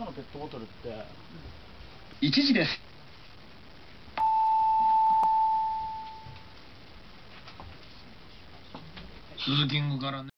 中のペットボトルって時ですからね